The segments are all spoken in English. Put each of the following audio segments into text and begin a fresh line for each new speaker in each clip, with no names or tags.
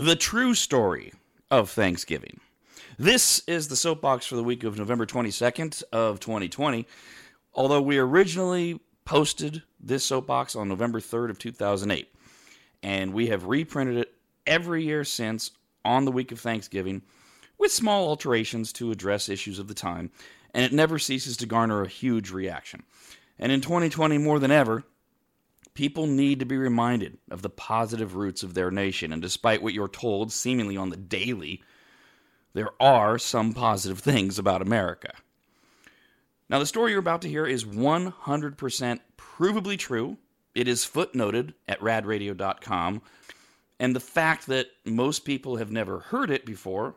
the true story of Thanksgiving. This is the soapbox for the week of November 22nd of 2020. Although we originally posted this soapbox on November 3rd of 2008, and we have reprinted it every year since on the week of Thanksgiving with small alterations to address issues of the time, and it never ceases to garner a huge reaction. And in 2020 more than ever, People need to be reminded of the positive roots of their nation, and despite what you're told seemingly on the daily, there are some positive things about America. Now, the story you're about to hear is 100% provably true. It is footnoted at radradio.com. And the fact that most people have never heard it before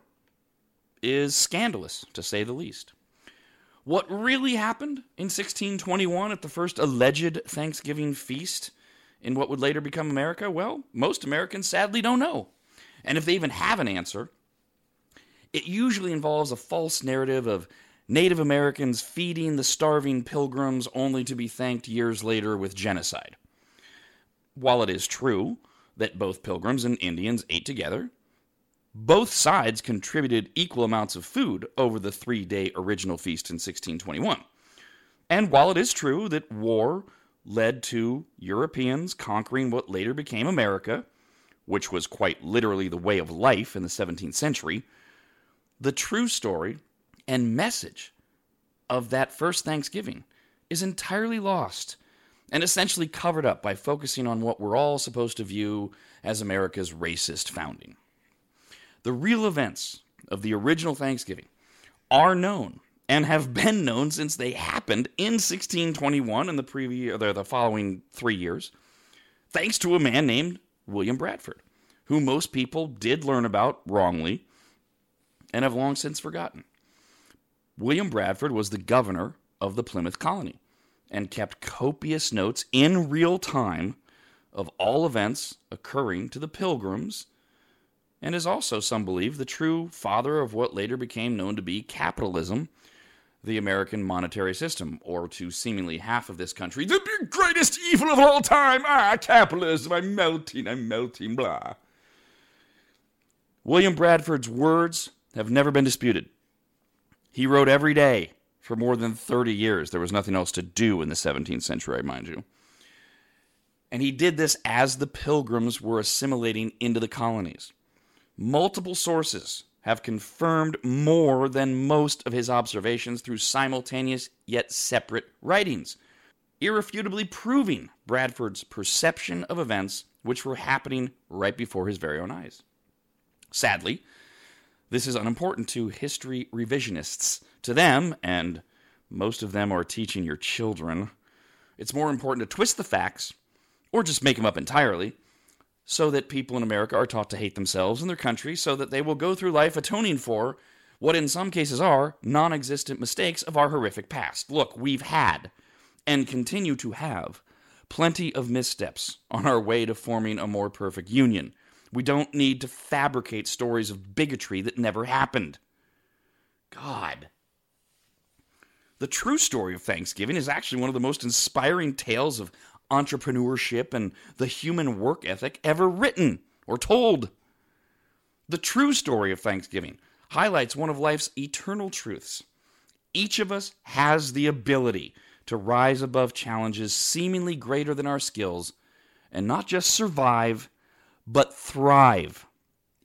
is scandalous, to say the least. What really happened in 1621 at the first alleged Thanksgiving feast in what would later become America? Well, most Americans sadly don't know. And if they even have an answer, it usually involves a false narrative of Native Americans feeding the starving pilgrims only to be thanked years later with genocide. While it is true that both pilgrims and Indians ate together, both sides contributed equal amounts of food over the three day original feast in 1621. And while it is true that war led to Europeans conquering what later became America, which was quite literally the way of life in the 17th century, the true story and message of that first Thanksgiving is entirely lost and essentially covered up by focusing on what we're all supposed to view as America's racist founding. The real events of the original Thanksgiving are known and have been known since they happened in 1621 and the previous the, the following 3 years thanks to a man named William Bradford who most people did learn about wrongly and have long since forgotten. William Bradford was the governor of the Plymouth colony and kept copious notes in real time of all events occurring to the pilgrims and is also, some believe, the true father of what later became known to be capitalism, the American monetary system, or to seemingly half of this country, the greatest evil of all time, ah, capitalism, I'm melting, I'm melting, blah. William Bradford's words have never been disputed. He wrote every day for more than 30 years. There was nothing else to do in the 17th century, mind you. And he did this as the pilgrims were assimilating into the colonies. Multiple sources have confirmed more than most of his observations through simultaneous yet separate writings, irrefutably proving Bradford's perception of events which were happening right before his very own eyes. Sadly, this is unimportant to history revisionists. To them, and most of them are teaching your children, it's more important to twist the facts or just make them up entirely so that people in America are taught to hate themselves and their country, so that they will go through life atoning for what in some cases are non existent mistakes of our horrific past. Look, we've had and continue to have plenty of missteps on our way to forming a more perfect union. We don't need to fabricate stories of bigotry that never happened. God. The true story of Thanksgiving is actually one of the most inspiring tales of entrepreneurship and the human work ethic ever written or told. The true story of Thanksgiving highlights one of life's eternal truths. Each of us has the ability to rise above challenges seemingly greater than our skills and not just survive, but thrive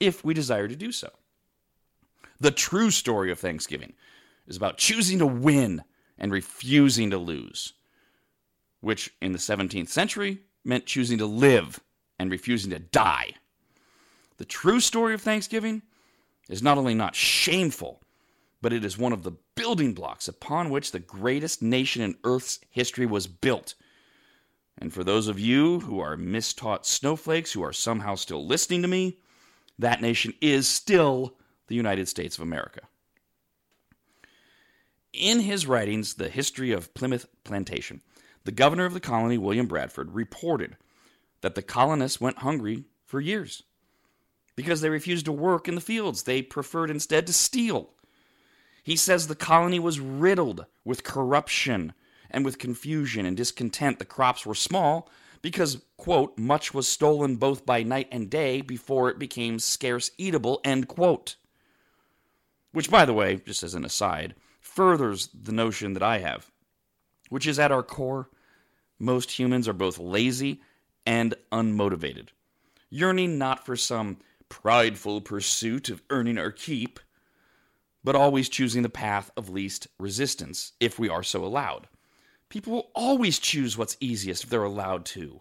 if we desire to do so. The true story of Thanksgiving is about choosing to win and refusing to lose which in the 17th century meant choosing to live and refusing to die. The true story of Thanksgiving is not only not shameful, but it is one of the building blocks upon which the greatest nation in Earth's history was built. And for those of you who are mistaught snowflakes who are somehow still listening to me, that nation is still the United States of America. In his writings, The History of Plymouth Plantation, the governor of the colony, William Bradford, reported that the colonists went hungry for years because they refused to work in the fields. They preferred instead to steal. He says the colony was riddled with corruption and with confusion and discontent. The crops were small, because, quote, much was stolen both by night and day before it became scarce eatable, end quote. Which, by the way, just as an aside, furthers the notion that I have, which is at our core, most humans are both lazy and unmotivated, yearning not for some prideful pursuit of earning our keep, but always choosing the path of least resistance if we are so allowed. People will always choose what's easiest if they're allowed to.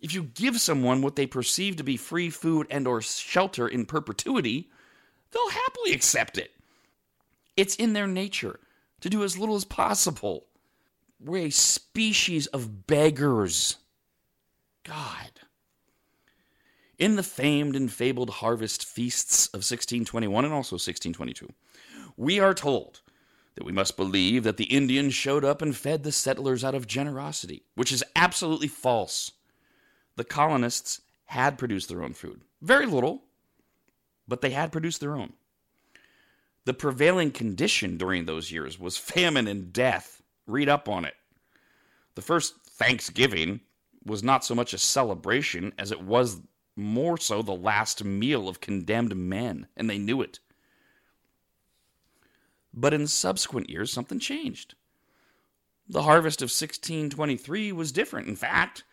If you give someone what they perceive to be free food and or shelter in perpetuity, they'll happily accept it. It's in their nature to do as little as possible. We're a species of beggars. God. In the famed and fabled harvest feasts of 1621 and also 1622, we are told that we must believe that the Indians showed up and fed the settlers out of generosity, which is absolutely false. The colonists had produced their own food. Very little, but they had produced their own. The prevailing condition during those years was famine and death. Read up on it. The first Thanksgiving was not so much a celebration as it was more so the last meal of condemned men, and they knew it. But in subsequent years, something changed. The harvest of 1623 was different. In fact,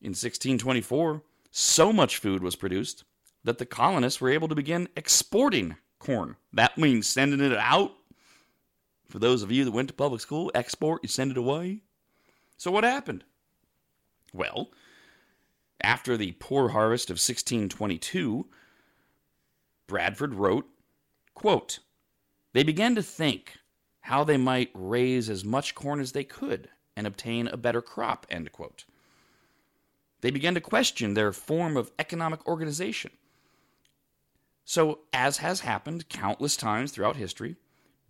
in 1624, so much food was produced that the colonists were able to begin exporting corn. That means sending it out. For those of you that went to public school, export, you send it away. So what happened? Well, after the poor harvest of 1622, Bradford wrote, quote, they began to think how they might raise as much corn as they could and obtain a better crop. End quote. They began to question their form of economic organization. So, as has happened countless times throughout history,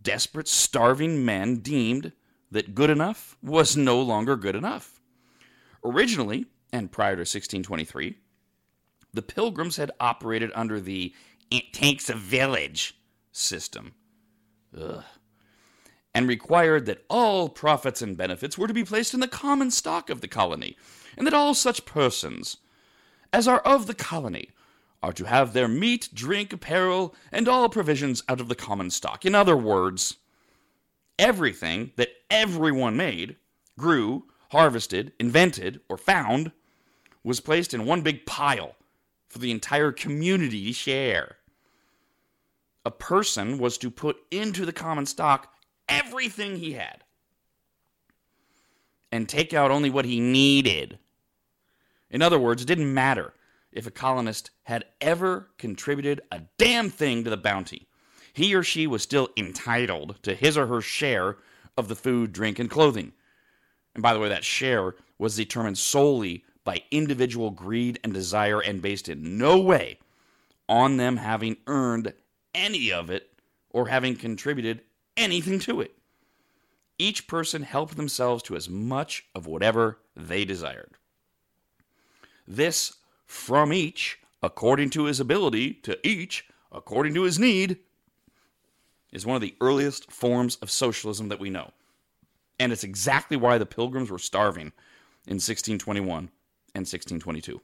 desperate, starving men deemed that good enough was no longer good enough. Originally, and prior to 1623, the Pilgrims had operated under the it takes a village system Ugh. And required that all profits and benefits were to be placed in the common stock of the colony, and that all such persons as are of the colony are to have their meat, drink, apparel, and all provisions out of the common stock. In other words, everything that everyone made, grew, harvested, invented, or found was placed in one big pile for the entire community to share a person was to put into the common stock everything he had and take out only what he needed. In other words, it didn't matter if a colonist had ever contributed a damn thing to the bounty. He or she was still entitled to his or her share of the food, drink, and clothing. And by the way, that share was determined solely by individual greed and desire and based in no way on them having earned any of it or having contributed anything to it. Each person helped themselves to as much of whatever they desired. This from each, according to his ability, to each, according to his need, is one of the earliest forms of socialism that we know. And it's exactly why the pilgrims were starving in 1621 and 1622.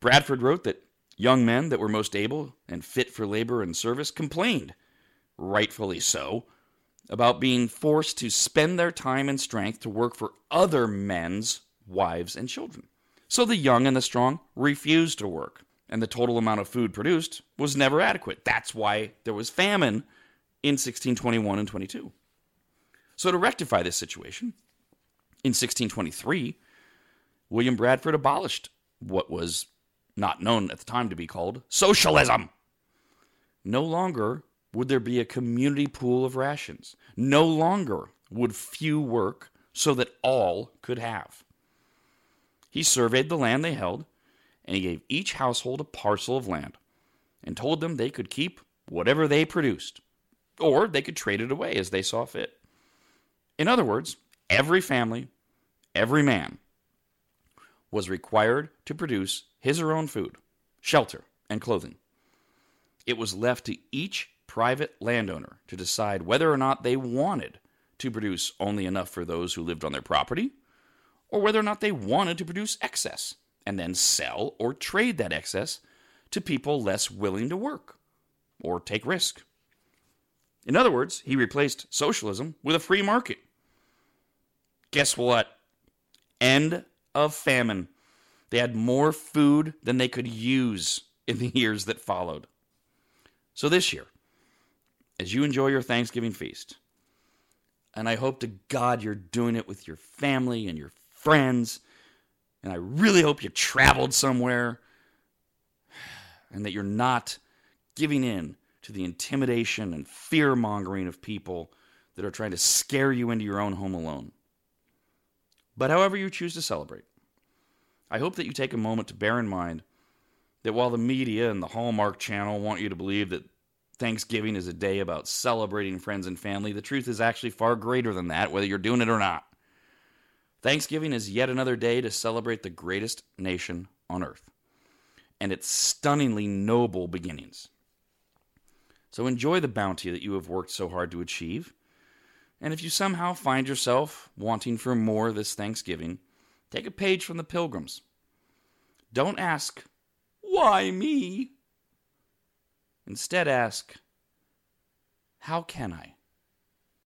Bradford wrote that Young men that were most able and fit for labor and service complained, rightfully so, about being forced to spend their time and strength to work for other men's wives and children. So the young and the strong refused to work, and the total amount of food produced was never adequate. That's why there was famine in 1621 and 22. So to rectify this situation, in 1623, William Bradford abolished what was not known at the time to be called socialism. No longer would there be a community pool of rations. No longer would few work so that all could have. He surveyed the land they held, and he gave each household a parcel of land, and told them they could keep whatever they produced, or they could trade it away as they saw fit. In other words, every family, every man, was required to produce his or her own food, shelter, and clothing. It was left to each private landowner to decide whether or not they wanted to produce only enough for those who lived on their property, or whether or not they wanted to produce excess and then sell or trade that excess to people less willing to work or take risk. In other words, he replaced socialism with a free market. Guess what? End of famine. They had more food than they could use in the years that followed. So this year, as you enjoy your Thanksgiving feast, and I hope to God you're doing it with your family and your friends, and I really hope you traveled somewhere, and that you're not giving in to the intimidation and fear mongering of people that are trying to scare you into your own home alone. But however you choose to celebrate, I hope that you take a moment to bear in mind that while the media and the Hallmark Channel want you to believe that Thanksgiving is a day about celebrating friends and family, the truth is actually far greater than that, whether you're doing it or not. Thanksgiving is yet another day to celebrate the greatest nation on earth and its stunningly noble beginnings. So enjoy the bounty that you have worked so hard to achieve. And if you somehow find yourself wanting for more this Thanksgiving, take a page from the Pilgrims. Don't ask, why me? Instead, ask, how can I?